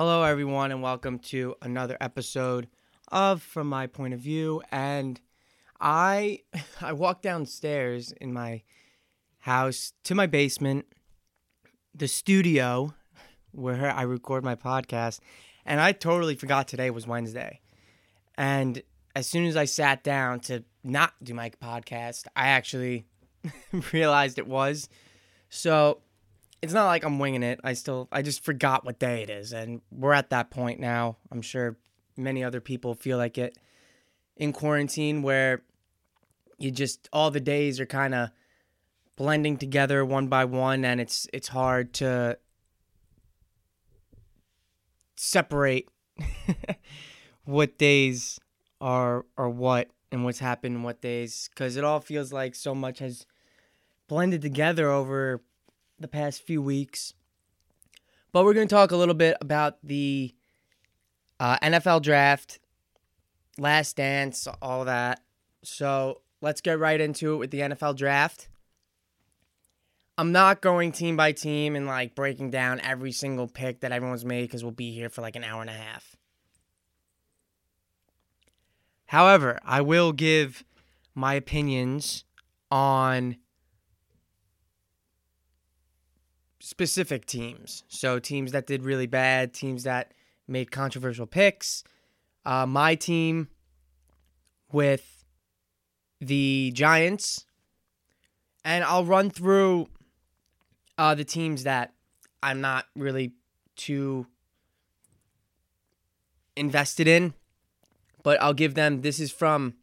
Hello, everyone, and welcome to another episode of From My Point of View. And I, I walked downstairs in my house to my basement, the studio where I record my podcast, and I totally forgot today was Wednesday. And as soon as I sat down to not do my podcast, I actually realized it was. So it's not like I'm winging it. I still I just forgot what day it is and we're at that point now. I'm sure many other people feel like it in quarantine where you just all the days are kind of blending together one by one and it's it's hard to separate what days are are what and what's happened what days cuz it all feels like so much has blended together over the past few weeks. But we're going to talk a little bit about the uh, NFL draft, last dance, all that. So let's get right into it with the NFL draft. I'm not going team by team and like breaking down every single pick that everyone's made because we'll be here for like an hour and a half. However, I will give my opinions on specific teams. So teams that did really bad, teams that made controversial picks. Uh, my team with the Giants, and I'll run through uh, the teams that I'm not really too invested in, but I'll give them. This is from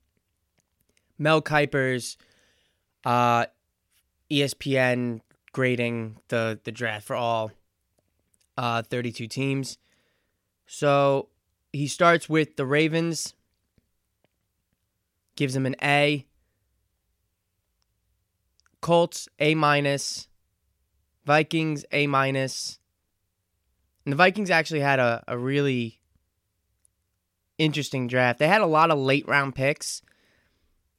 Mel Kiper's uh, ESPN grading the the draft for all uh, 32 teams. So he starts with the Ravens, gives them an A. Colts A minus, Vikings A minus. And the Vikings actually had a, a really interesting draft. They had a lot of late round picks.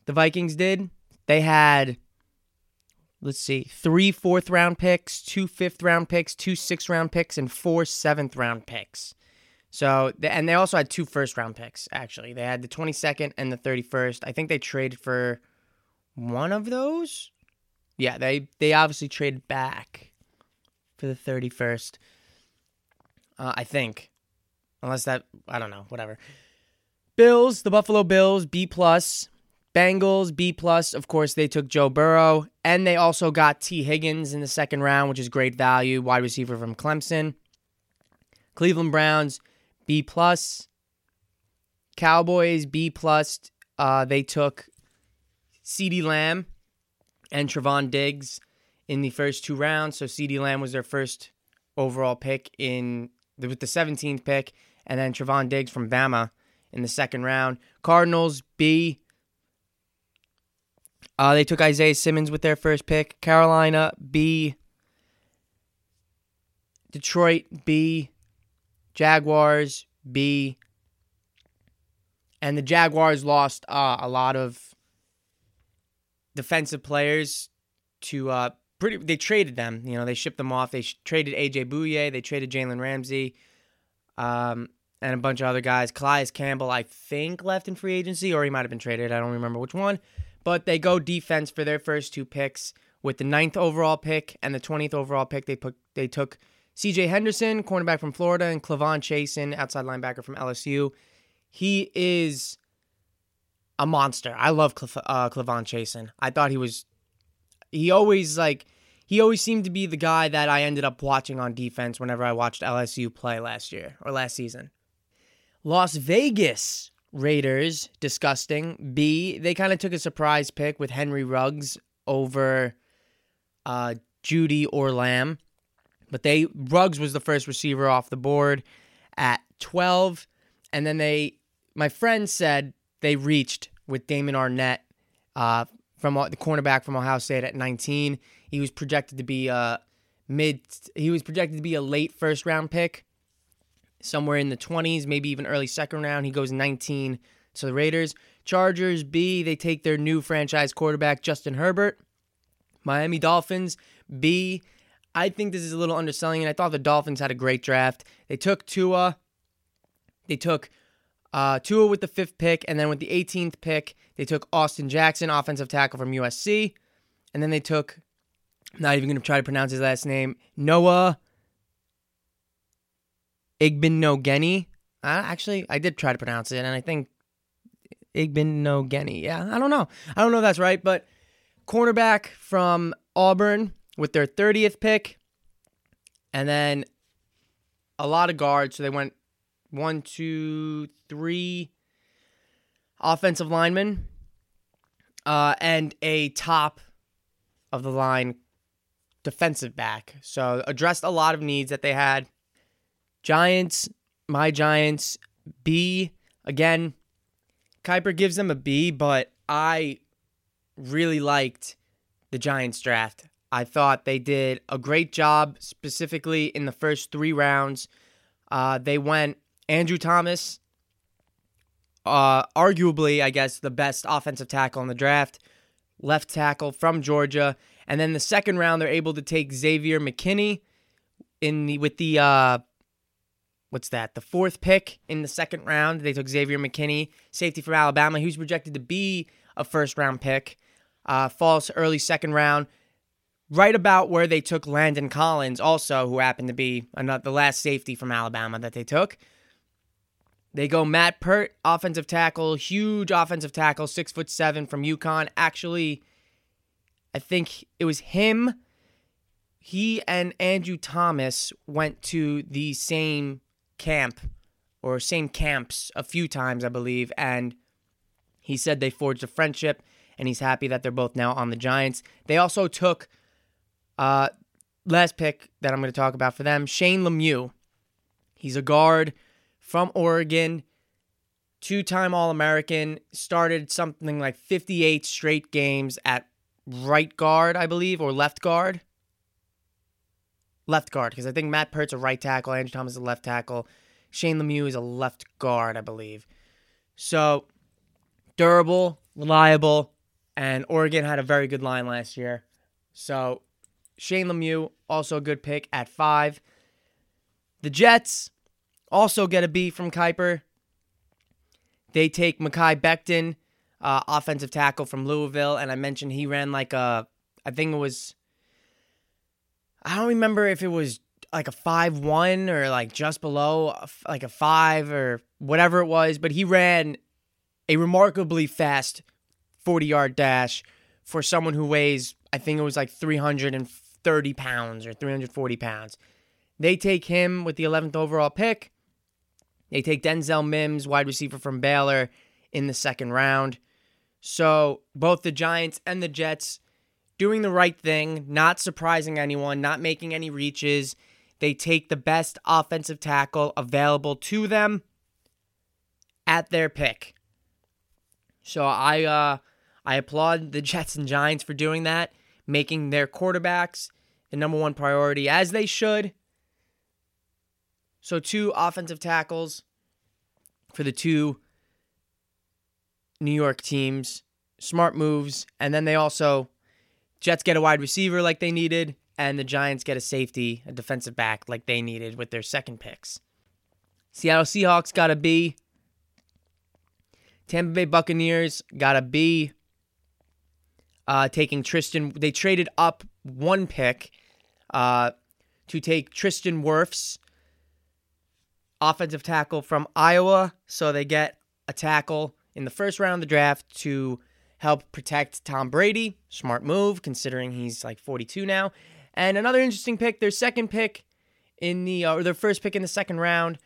The Vikings did. They had let's see, three fourth round picks, two fifth round picks, two sixth round picks, and four seventh round picks. So, and they also had two first round picks, actually. They had the 22nd and the 31st. I think they traded for one of those. Yeah, they, they obviously traded back for the 31st. Uh, I think. Unless that, I don't know, whatever. Bills, the Buffalo Bills, B plus. Bengals, B plus. Of course, they took Joe Burrow, and they also got Tee Higgins in the second round, which is great value, wide receiver from Clemson. Cleveland Browns, B plus. Cowboys, B plus. Uh, they took CeeDee Lamb and Trevon Diggs in the first two rounds. So CeeDee Lamb was their first overall pick in with the 17th pick, and then Trevon Diggs from Bama in the second round. Cardinals B. Uh, they took Isaiah Simmons with their first pick. Carolina B. Detroit B. Jaguars B. And the Jaguars lost uh, a lot of defensive players to uh, pretty. They traded them. You know, they shipped them off. They sh- traded AJ Bouye. They traded Jalen Ramsey. Um, and a bunch of other guys. Calais Campbell, I think, left in free agency, or he might have been traded. I don't remember which one but they go defense for their first two picks with the ninth overall pick and the 20th overall pick. They put they took C.J. Henderson, cornerback from Florida, and K'Lavon Chaisson, outside linebacker from LSU. He is a monster. I love Cl- uh, K'Lavon Chaisson. I thought he was. He always like he always seemed to be the guy that I ended up watching on defense whenever I watched LSU play last year or last season. Las Vegas Raiders, disgusting. B, they kind of took a surprise pick with Henry Ruggs over uh, Jeudy or Lamb. But they Ruggs was the first receiver off the board at 12. And then they, my friend said they reached with Damon Arnette uh, from the cornerback from Ohio State at 19. He was projected to be a mid, he was projected to be a late first round pick somewhere in the 20s, maybe even early second round. He goes 19 to the Raiders. Chargers B, they take their new franchise quarterback, Justin Herbert. Miami Dolphins B, I think this is a little underselling, and I thought the Dolphins had a great draft. They took Tua. They took uh, Tua with the fifth pick, and then with the 18th pick, they took Austin Jackson, offensive tackle from USC, and then they took. Not even going to try to pronounce his last name. Noah Igbinoghene. Uh, actually, I did try to pronounce it, and I think Igbinoghene. Yeah, I don't know. I don't know if that's right, but cornerback from Auburn with their 30th pick, and then a lot of guards. So they went one, two, three offensive linemen, uh, and a top of the line defensive back. So addressed a lot of needs that they had. Giants, my Giants, B again. Kiper gives them a B, but I really liked the Giants draft. I thought they did a great job, specifically in the first three rounds. Uh, they went Andrew Thomas, uh, arguably, I guess, the best offensive tackle in the draft, left tackle from Georgia. And then the second round, they're able to take Xavier McKinney in the with the uh, what's that? The fourth pick in the second round. They took Xavier McKinney, safety from Alabama. He was projected to be a first round pick. Uh, falls early second round right about where they took Landon Collins, also who happened to be another, the last safety from Alabama that they took. They go Matt Peart, offensive tackle, huge offensive tackle, six foot seven from UConn. Actually, I think it was him. He and Andrew Thomas went to the same camp or same camps a few times, I believe, and he said they forged a friendship and he's happy that they're both now on the Giants. They also took uh, last pick that I'm going to talk about for them, Shane Lemieux. He's a guard from Oregon, two time All American, started something like 58 straight games at right guard, I believe, or left guard. Left guard, because I think Matt Peart's a right tackle, Andrew Thomas is a left tackle, Shane Lemieux is a left guard, I believe. So durable, reliable, and Oregon had a very good line last year. So Shane Lemieux, also a good pick at five. The Jets also get a B from Kiper. They take Mekhi Becton, uh, offensive tackle from Louisville, and I mentioned he ran like a, I think it was, I don't remember if it was like a five one or like just below like a five or whatever it was, but he ran a remarkably fast 40 yard dash for someone who weighs, I think it was like 330 pounds or 340 pounds. They take him with the 11th overall pick. They take Denzel Mims, wide receiver from Baylor, in the second round. So both the Giants and the Jets doing the right thing, not surprising anyone, not making any reaches. They take the best offensive tackle available to them at their pick. So I uh I applaud the Jets and Giants for doing that, making their quarterbacks the number one priority, as they should. So, two offensive tackles for the two New York teams. Smart moves. And then they also, Jets get a wide receiver like they needed, and the Giants get a safety, a defensive back like they needed with their second picks. Seattle Seahawks got a B. Tampa Bay Buccaneers got a B uh, taking Tristan. They traded up one pick uh, to take Tristan Wirfs, offensive tackle from Iowa. So they get a tackle in the first round of the draft to help protect Tom Brady. Smart move, considering he's like 42 now. And another interesting pick, their second pick in the, uh, or their first pick in the second round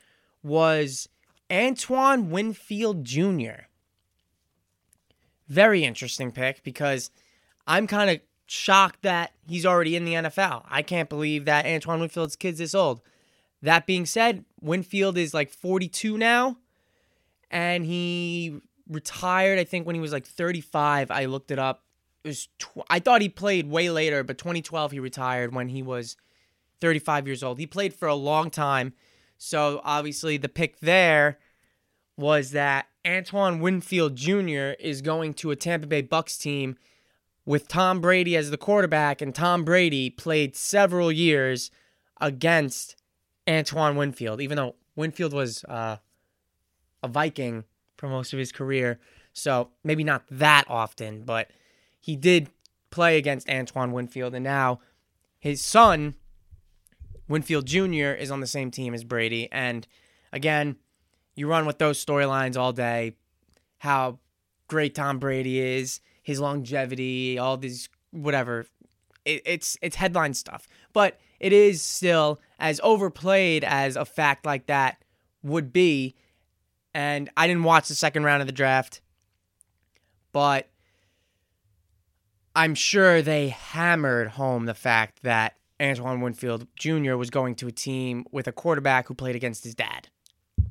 was Antoine Winfield Jr. Very interesting pick because I'm kind of shocked that he's already in the NFL. I can't believe that Antoine Winfield's kid's this old. That being said, Winfield is like 42 now, and he retired. I think when he was like 35. I looked it up. It was tw- I thought he played way later, but 2012 he retired when he was 35 years old. He played for a long time, so obviously the pick there was that Antoine Winfield Jr. is going to a Tampa Bay Bucks team with Tom Brady as the quarterback, and Tom Brady played several years against Antoine Winfield, even though Winfield was uh, a Viking for most of his career. So maybe not that often, but he did play against Antoine Winfield, and now his son, Winfield Jr., is on the same team as Brady. And again, you run with those storylines all day. How great Tom Brady is, his longevity, all these whatever. It, it's it's headline stuff, but it is still as overplayed as a fact like that would be. And I didn't watch the second round of the draft, but I'm sure they hammered home the fact that Antoine Winfield Jr. was going to a team with a quarterback who played against his dad.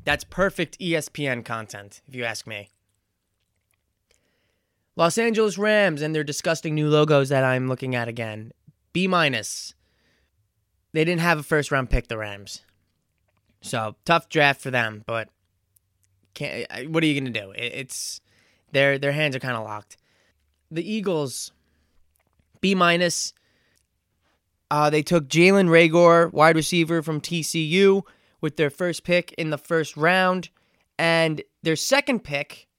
That's perfect ESPN content, if you ask me. Los Angeles Rams and their disgusting new logos that I'm looking at again. B minus. They didn't have a first round pick, the Rams. So tough draft for them, but can't, what are you gonna do? It's their their hands are kind of locked. The Eagles, B minus. Uh, they took Jalen Reagor, wide receiver from TCU, with their first pick in the first round, and their second pick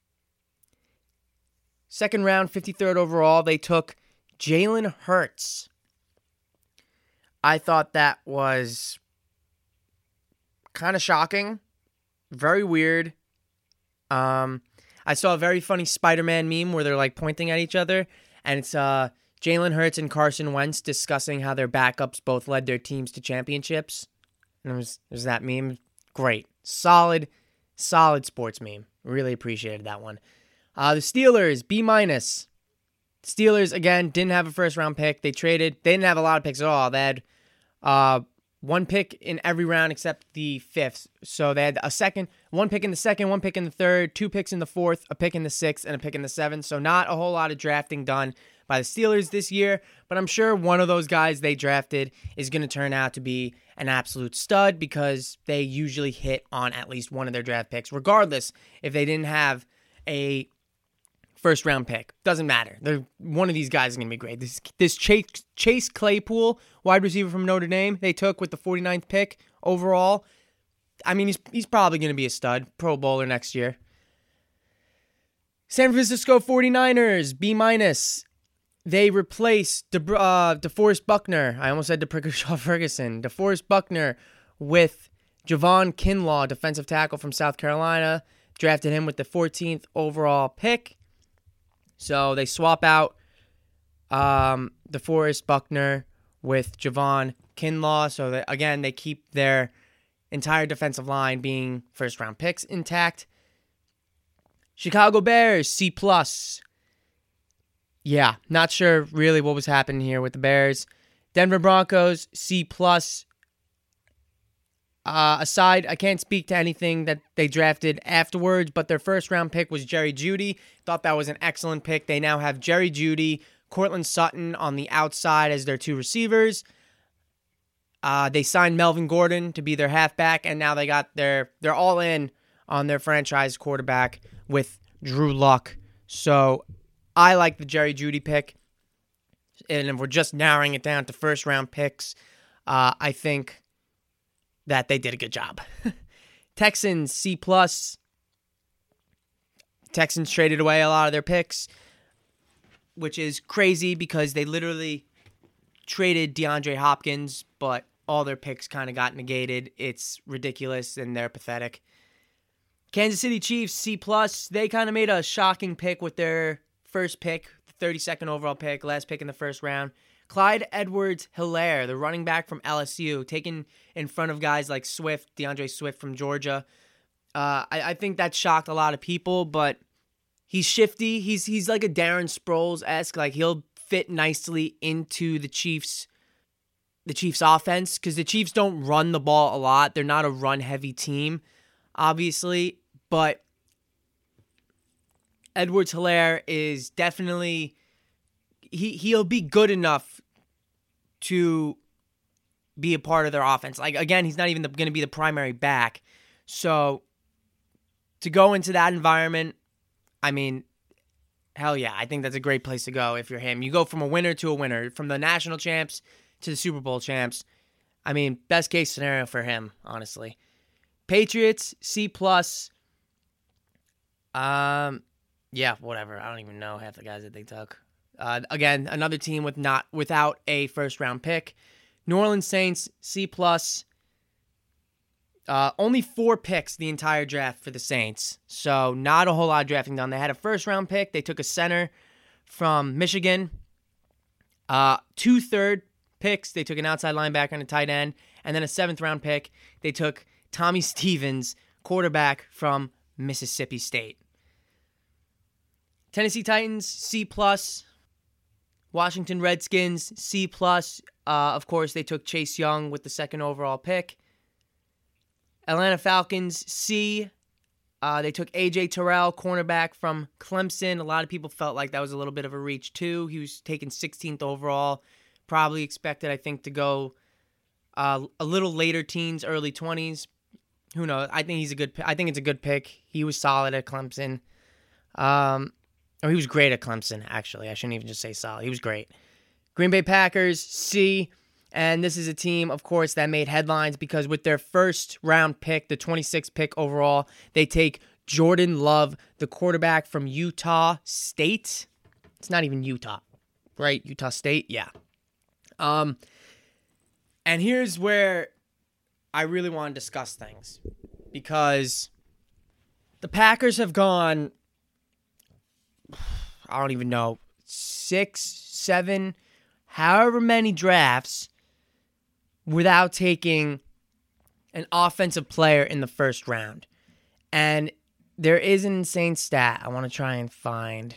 Second round, 53rd overall, they took Jalen Hurts. I thought that was kind of shocking, very weird. Um, I saw a very funny Spider-Man meme where they're like pointing at each other, and it's uh Jalen Hurts and Carson Wentz discussing how their backups both led their teams to championships. And it was, it was that meme. Great, solid, solid sports meme. Really appreciated that one. Uh, the Steelers, B minus. Steelers again didn't have a first round pick. They traded. They didn't have a lot of picks at all. They had uh, one pick in every round except the fifth. So they had a second, one pick in the second, one pick in the third, two picks in the fourth, a pick in the sixth, and a pick in the seventh. So not a whole lot of drafting done by the Steelers this year. But I'm sure one of those guys they drafted is going to turn out to be an absolute stud because they usually hit on at least one of their draft picks, regardless if they didn't have a first round pick. Doesn't matter. They're, one of these guys is going to be great. This this Chase, Chase Claypool, wide receiver from Notre Dame, they took with the 49th pick overall. I mean, he's he's probably going to be a stud, Pro Bowler next year. San Francisco 49ers, B minus. They replaced De, uh, DeForest Buckner. I almost said D'Brickashaw Ferguson. DeForest Buckner with Javon Kinlaw, defensive tackle from South Carolina. Drafted him with the 14th overall pick. So they swap out um, DeForest Buckner with Javon Kinlaw. So that, again, they keep their entire defensive line being first round picks intact. Chicago Bears C plus. Yeah, not sure really what was happening here with the Bears. Denver Broncos C plus. Uh, aside, I can't speak to anything that they drafted afterwards, but their first round pick was Jerry Jeudy. Thought that was an excellent pick. They now have Jerry Jeudy, Courtland Sutton on the outside as their two receivers. Uh, they signed Melvin Gordon to be their halfback, and now they got their they're all in on their franchise quarterback with Drew Lock. So I like the Jerry Jeudy pick, and if we're just narrowing it down to first round picks, uh, I think that they did a good job. Texans C plus. Texans traded away a lot of their picks, which is crazy because they literally traded DeAndre Hopkins, but all their picks kind of got negated. It's ridiculous and they're pathetic. Kansas City Chiefs C plus. They kind of made a shocking pick with their first pick, the 32nd overall pick, last pick in the first round. Clyde Edwards Helaire, the running back from LSU, taken in front of guys like Swift, D'Andre Swift from Georgia. Uh, I, I, think that shocked a lot of people, but he's shifty. He's he's like a Darren Sproles esque. Like he'll fit nicely into the Chiefs, the Chiefs offense because the Chiefs don't run the ball a lot. They're not a run heavy team, obviously, but Edwards Helaire is definitely he he'll be good enough to be a part of their offense. Like again, he's not even going to be the primary back. So to go into that environment, I mean, hell yeah, I think that's a great place to go if you're him. You go from a winner to a winner, from the national champs to the Super Bowl champs. I mean, best case scenario for him, honestly. Patriots C plus. Um, yeah, whatever. I don't even know half the guys that they took. Uh, again, another team with not without a first round pick. New Orleans Saints C plus. Uh, only four picks the entire draft for the Saints, so not a whole lot of drafting done. They had a first round pick. They took a center from Michigan. Uh, two third picks. They took an outside linebacker and a tight end, and then a seventh round pick. They took Tommy Stevens, quarterback from Mississippi State. Tennessee Titans C plus. Washington Redskins C plus. Uh, of course, they took Chase Young with the second overall pick. Atlanta Falcons C. Uh, they took AJ Terrell, cornerback from Clemson. A lot of people felt like that was a little bit of a reach too. He was taken 16th overall. Probably expected, I think, to go uh, a little later teens, early 20s. Who knows? I think he's a good. I think it's a good pick. He was solid at Clemson. Um, or he was great at Clemson. Actually, I shouldn't even just say solid. He was great. Green Bay Packers C. And this is a team, of course, that made headlines because with their first round pick, the 26th pick overall, they take Jordan Love, the quarterback from Utah State. It's not even Utah, right? Utah State, yeah. Um, and here's where I really want to discuss things because the Packers have gone, I don't even know, six, seven, however many drafts without taking an offensive player in the first round. And there is an insane stat I want to try and find.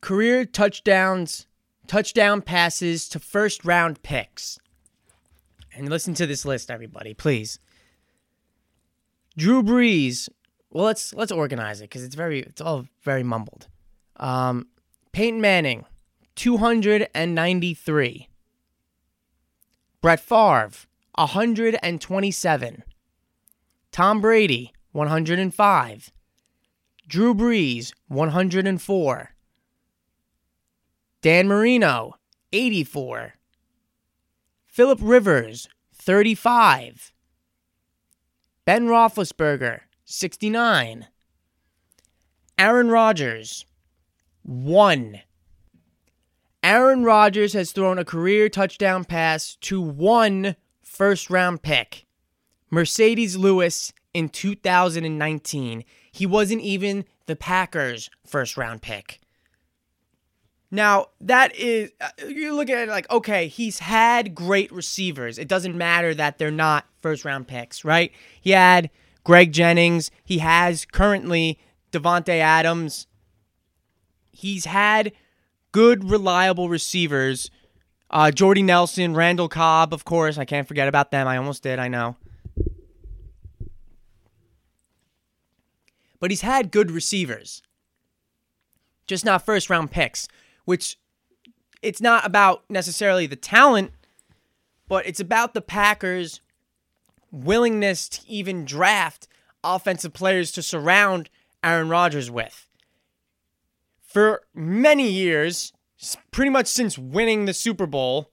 Career touchdowns, touchdown passes to first round picks. And listen to this list, everybody, please. Drew Brees. Well, let's let's organize it because it's very it's all very mumbled. Um, Peyton Manning, two hundred and ninety three. Brett Favre, 127. Tom Brady, 105. Drew Brees, 104. Dan Marino, 84. Philip Rivers, 35. Ben Roethlisberger, 69. Aaron Rodgers, 1. Aaron Rodgers has thrown a career touchdown pass to one first round pick, Marcedes Lewis in 2019. He wasn't even the Packers' first round pick. Now, that is, uh, you look at it like, okay, he's had great receivers. It doesn't matter that they're not first round picks, right? He had Greg Jennings. He has currently Davante Adams. He's had good, reliable receivers. Uh, Jordy Nelson, Randall Cobb, of course. I can't forget about them. I almost did, I know. But he's had good receivers, just not first round picks, which it's not about necessarily the talent, but it's about the Packers' willingness to even draft offensive players to surround Aaron Rodgers with for many years, pretty much since winning the Super Bowl,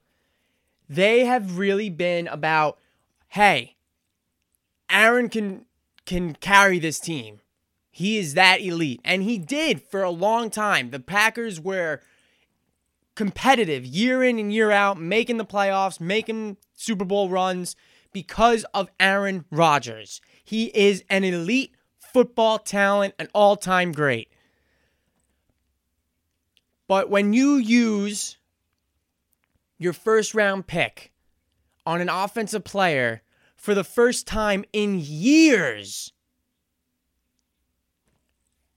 they have really been about, hey, Aaron can can carry this team. He is that elite. And he did for a long time. The Packers were competitive year in and year out, making the playoffs, making Super Bowl runs because of Aaron Rodgers. He is an elite football talent, an all time great. But when you use your first round pick on an offensive player for the first time in years,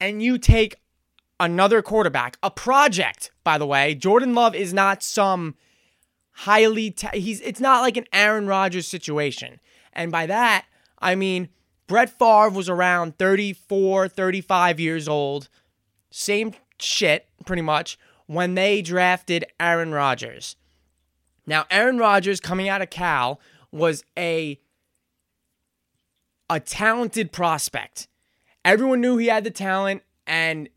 and you take another quarterback, a project, by the way, Jordan Love is not some highly ta- he's it's not like an Aaron Rodgers situation. And by that, I mean Brett Favre was around 34, 35 years old. Same shit, pretty much, when they drafted Aaron Rodgers. Now, Aaron Rodgers coming out of Cal was a a talented prospect. Everyone knew he had the talent and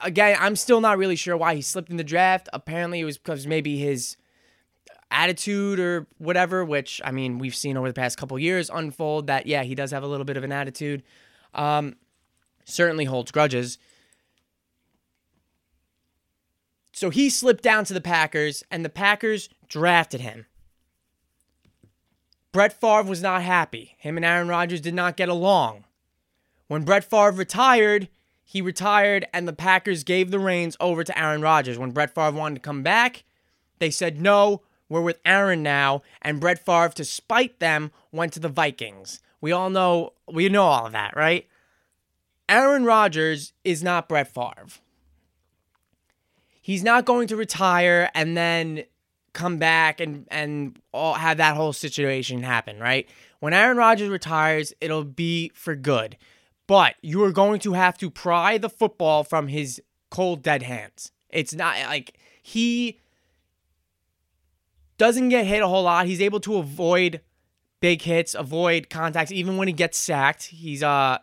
again, I'm still not really sure why he slipped in the draft. Apparently, it was because maybe his attitude or whatever, which I mean, we've seen over the past couple years unfold that, yeah, he does have a little bit of an attitude. Um, certainly holds grudges. So he slipped down to the Packers, and the Packers drafted him. Brett Favre was not happy. Him and Aaron Rodgers did not get along. When Brett Favre retired, he retired, and the Packers gave the reins over to Aaron Rodgers. When Brett Favre wanted to come back, they said, no, we're with Aaron now. And Brett Favre, to spite them, went to the Vikings. We all know, we know all of that, right? Aaron Rodgers is not Brett Favre. He's not going to retire and then come back and and all have that whole situation happen, right? When Aaron Rodgers retires, it'll be for good. But you are going to have to pry the football from his cold dead hands. It's not like he doesn't get hit a whole lot. He's able to avoid big hits, avoid contacts even when he gets sacked. He's a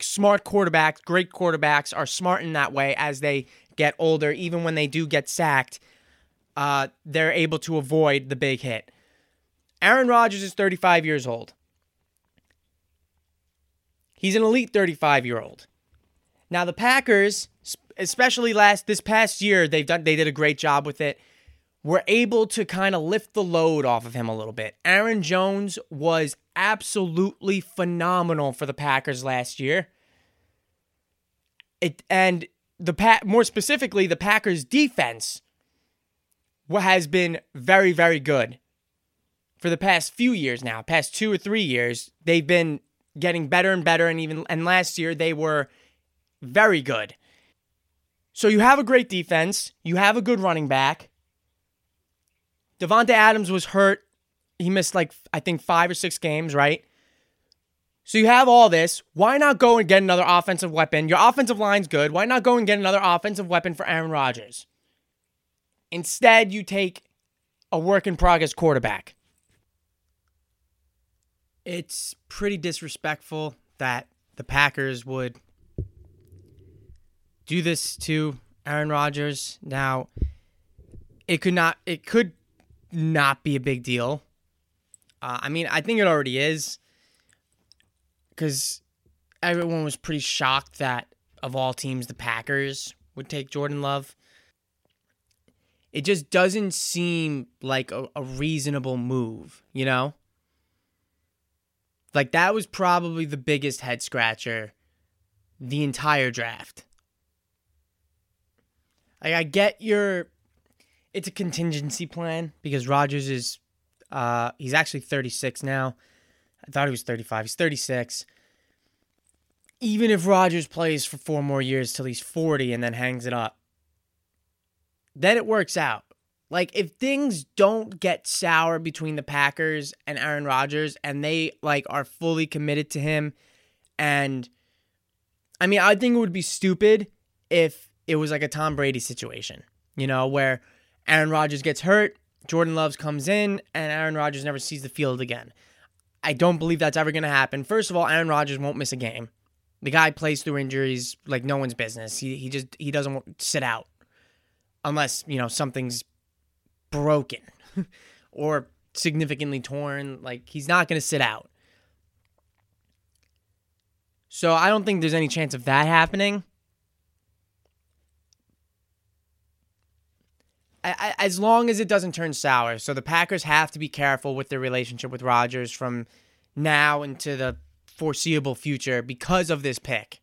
smart quarterback. Great quarterbacks are smart in that way as they get older even when they do get sacked. Uh, they're able to avoid the big hit. Aaron Rodgers is 35 years old. He's an elite 35 year old. Now the Packers, especially last this past year, they've done they did a great job with it. Were able to kind of lift the load off of him a little bit. Aaron Jones was absolutely phenomenal for the Packers last year. It and the Pat more specifically the Packers defense has been very very good for the past few years now, past 2 or 3 years. They've been getting better and better and even and last year they were very good. So you have a great defense, you have a good running back. Davante Adams was hurt. He missed like I think 5 or 6 games, right? So you have all this. Why not go and get another offensive weapon? Your offensive line's good. Why not go and get another offensive weapon for Aaron Rodgers? Instead, you take a work in progress quarterback. It's pretty disrespectful that the Packers would do this to Aaron Rodgers. Now, it could not it could not be a big deal. Uh, I mean, I think it already is because everyone was pretty shocked that of all teams, the Packers would take Jordan Love. It just doesn't seem like a, a reasonable move, you know? Like that was probably the biggest head scratcher the entire draft. Like I get your it's a contingency plan because Rodgers is uh he's actually 36 now. I thought he was 35. He's 36. Even if Rodgers plays for four more years till he's 40 and then hangs it up, then it works out. Like if things don't get sour between the Packers and Aaron Rodgers and they like are fully committed to him and I mean, I think it would be stupid if it was like a Tom Brady situation, you know, where Aaron Rodgers gets hurt, Jordan Loves comes in, and Aaron Rodgers never sees the field again. I don't believe that's ever going to happen. First of all, Aaron Rodgers won't miss a game. The guy plays through injuries like no one's business. He he just he doesn't sit out unless, you know, something's broken or significantly torn. Like he's not going to sit out. So I don't think there's any chance of that happening. As long as it doesn't turn sour. So the Packers have to be careful with their relationship with Rodgers from now into the foreseeable future because of this pick.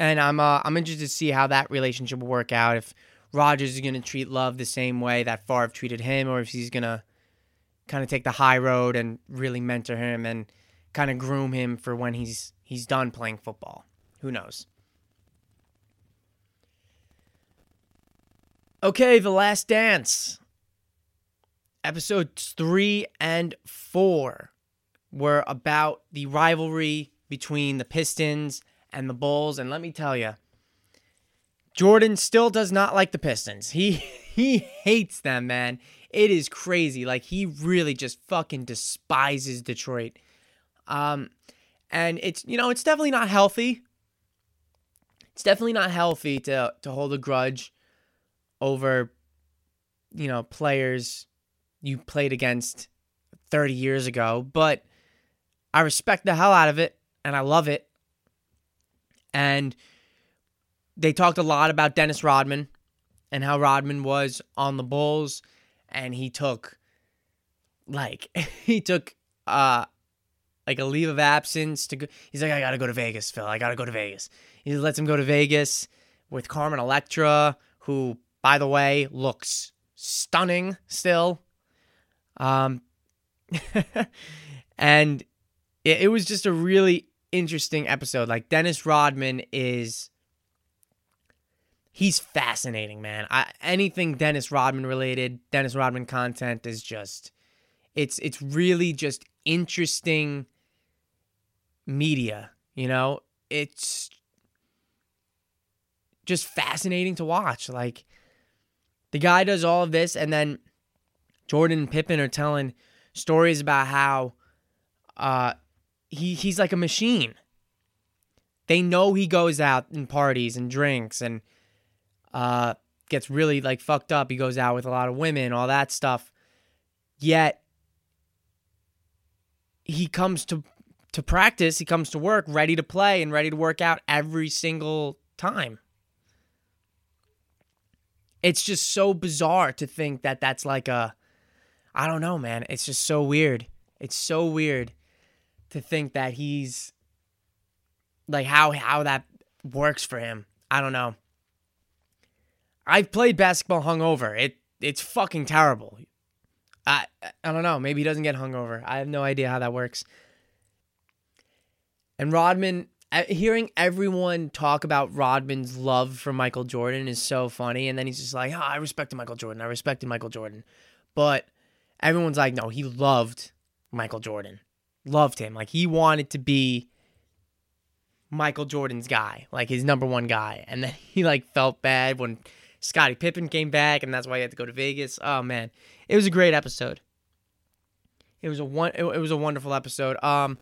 And I'm uh, I'm interested to see how that relationship will work out. If Rodgers is going to treat Love the same way that Favre treated him, or if he's going to kind of take the high road and really mentor him and kind of groom him for when he's he's done playing football. Who knows? Okay, The Last Dance. Episodes 3 and 4 were about the rivalry between the Pistons and the Bulls. And let me tell you, Jordan still does not like the Pistons. He he hates them, man. It is crazy. Like he really just fucking despises Detroit. Um And it's you know, it's definitely not healthy. It's definitely not healthy to to hold a grudge over you know, players you played against 30 years ago, but I respect the hell out of it and I love it. And they talked a lot about Dennis Rodman and how Rodman was on the Bulls and he took like he took uh like a leave of absence to go he's like I got to go to Vegas, Phil. I got to go to Vegas. He lets him go to Vegas with Carmen Electra who by the way looks stunning still. Um and it, it was just a really interesting episode. Like Dennis Rodman is he's fascinating, man. I, anything Dennis Rodman related, Dennis Rodman content is just it's it's really just interesting media, you know? It's just fascinating to watch. Like the guy does all of this and then Jordan and Pippen are telling stories about how uh he he's like a machine. They know he goes out and parties and drinks and uh, gets really like fucked up. He goes out with a lot of women, all that stuff. Yet he comes to to practice, he comes to work ready to play and ready to work out every single time. It's just so bizarre to think that that's like a I don't know, man. It's just so weird. It's so weird to think that he's like how how that works for him. I don't know. I've played basketball hungover. It it's fucking terrible. I I don't know. Maybe he doesn't get hungover. I have no idea how that works. And Rodman, hearing everyone talk about Rodman's love for Michael Jordan is so funny. And then he's just like, oh, I respected Michael Jordan. I respected Michael Jordan. But everyone's like, no, he loved Michael Jordan loved him. Like he wanted to be Michael Jordan's guy, like his number one guy. And then he like felt bad when Scottie Pippen came back, and that's why he had to go to Vegas. Oh man, it was a great episode. It was a one. It, was a wonderful episode. Um,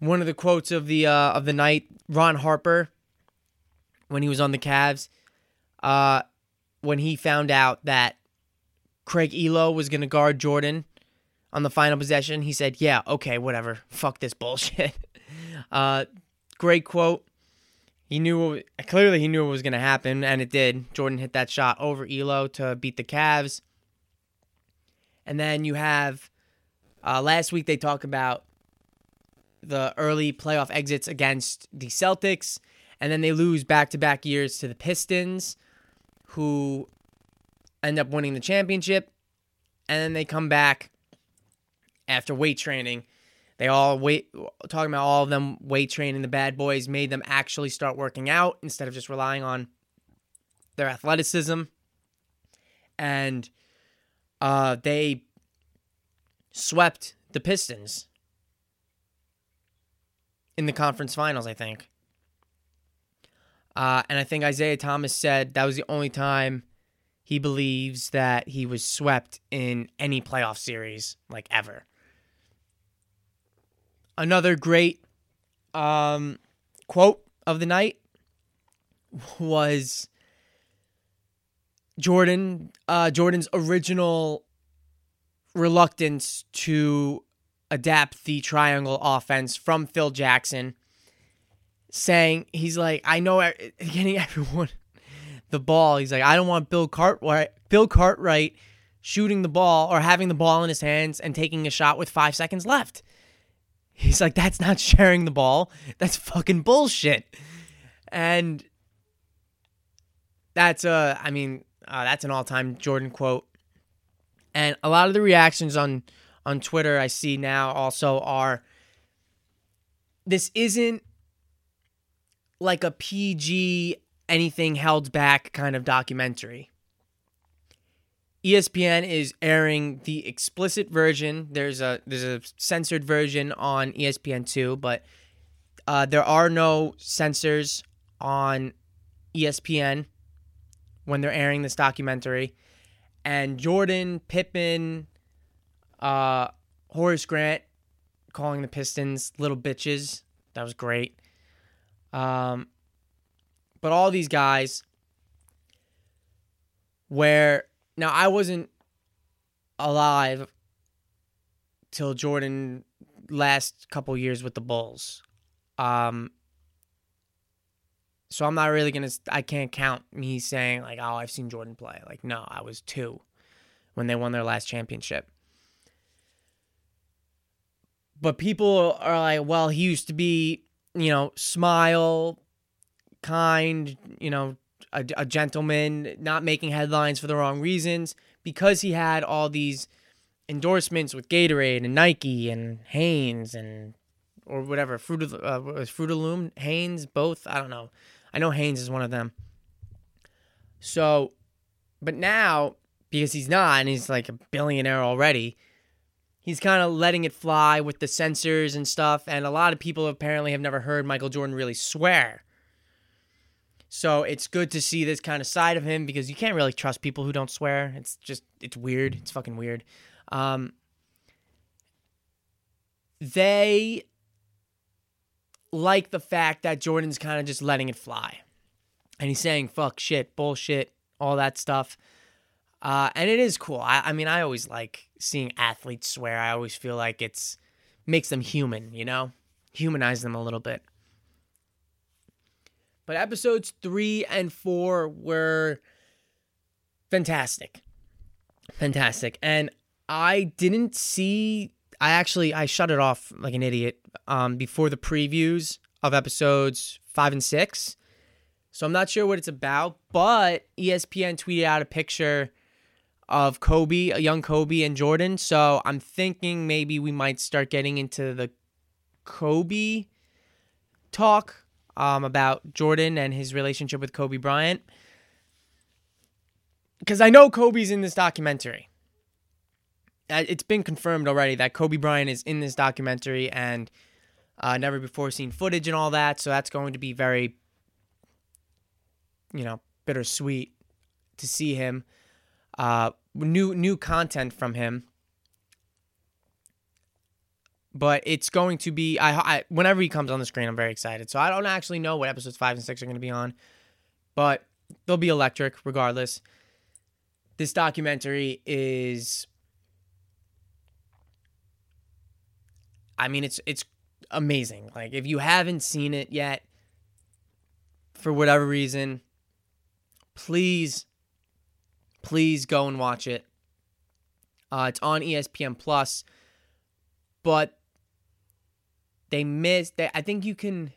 one of the quotes of the uh, of the night, Ron Harper, when he was on the Cavs, uh, when he found out that Craig Ehlo was going to guard Jordan on the final possession, he said, "Yeah, okay, whatever. Fuck this bullshit." uh, great quote. He knew clearly he knew what was going to happen, and it did. Jordan hit that shot over Ehlo to beat the Cavs, and then you have uh, last week they talk about the early playoff exits against the Celtics, and then they lose back to back years to the Pistons, who end up winning the championship, and then they come back after weight training. They all wait talking about all of them weight training. The bad boys made them actually start working out instead of just relying on their athleticism. And uh, they swept the Pistons in the conference finals, I think. Uh, and I think Isiah Thomas said that was the only time he believes that he was swept in any playoff series, like ever another great um, quote of the night was Jordan uh, Jordan's original reluctance to adapt the triangle offense from Phil Jackson, saying he's like, I know getting everyone the ball. He's like, I don't want Bill Cartwright Bill Cartwright shooting the ball or having the ball in his hands and taking a shot with five seconds left. He's like, that's not sharing the ball. That's fucking bullshit. And that's a, I mean, uh, that's an all-time Jordan quote. And a lot of the reactions on on Twitter I see now also are this isn't like a PG anything held back kind of documentary. ESPN is airing the explicit version. There's a there's a censored version on ESPN2, but uh, there are no censors on ESPN when they're airing this documentary. And Jordan, Pippen, uh, Horace Grant, calling the Pistons little bitches. That was great. Um, but all these guys, where now I wasn't alive till Jordan last couple years with the Bulls. Um, so I'm not really gonna. I can't count me saying like, "Oh, I've seen Jordan play." Like, no, I was two when they won their last championship. But people are like, "Well, he used to be, you know, smile, kind, you know, a, a gentleman, not making headlines for the wrong reasons because he had all these endorsements with Gatorade and Nike and Hanes and or whatever Fruit of uh, was Fruit of Loom? Hanes? Both? I don't know. I know Hanes is one of them. So but now because he's not and he's like a billionaire already he's kind of letting it fly with the censors and stuff and a lot of people apparently have never heard Michael Jordan really swear so it's good to see this kind of side of him because you can't really trust people who don't swear it's just it's weird it's fucking weird um, they like the fact that Jordan's kind of just letting it fly. And he's saying fuck, shit, bullshit, all that stuff. Uh, and it is cool. I, I mean, I always like seeing athletes swear. I always feel like it's makes them human, you know? Humanize them a little bit. But episodes three and four were fantastic. Fantastic. And I didn't see. I actually I shut it off like an idiot um, before the previews of episodes five and six. So I'm not sure what it's about, but ESPN tweeted out a picture of Kobe, a young Kobe and Jordan. So I'm thinking maybe we might start getting into the Kobe talk um, about Jordan and his relationship with Kobe Bryant. Because I know Kobe's in this documentary. Uh, it's been confirmed already that Kobe Bryant is in this documentary and uh, never before seen footage and all that. So that's going to be very, you know, bittersweet to see him. Uh, new new content from him. But it's going to be I, I whenever he comes on the screen, I'm very excited. So I don't actually know what episodes five and six are going to be on, but they'll be electric regardless. This documentary is I mean, it's it's amazing. Like if you haven't seen it yet, for whatever reason, please, please go and watch it. Uh, it's on ESPN Plus, but they missed. I think you can.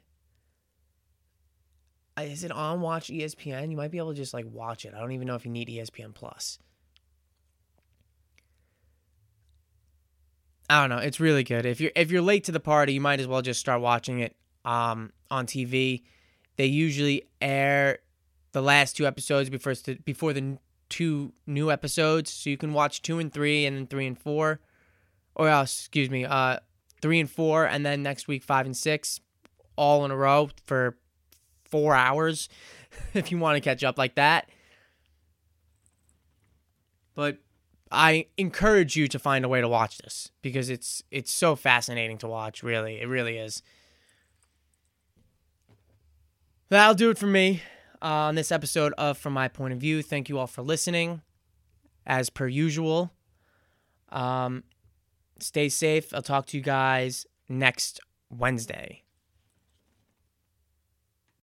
Uh, is it on Watch ESPN? You might be able to just like watch it. I don't even know if you need ESPN Plus. I don't know. It's really good. If you're if you're late to the party, you might as well just start watching it um, on TV. They usually air the last two episodes before before the two new episodes, so you can watch two and three, and then three and four, or uh, excuse me, uh, three and four, and then next week five and six, all in a row for four hours, if you want to catch up like that. But I encourage you to find a way to watch this because it's it's so fascinating to watch. Really, it really is. That'll do it for me uh, on this episode of From My Point of View. Thank you all for listening, as per usual. Um, stay safe. I'll talk to you guys next Wednesday.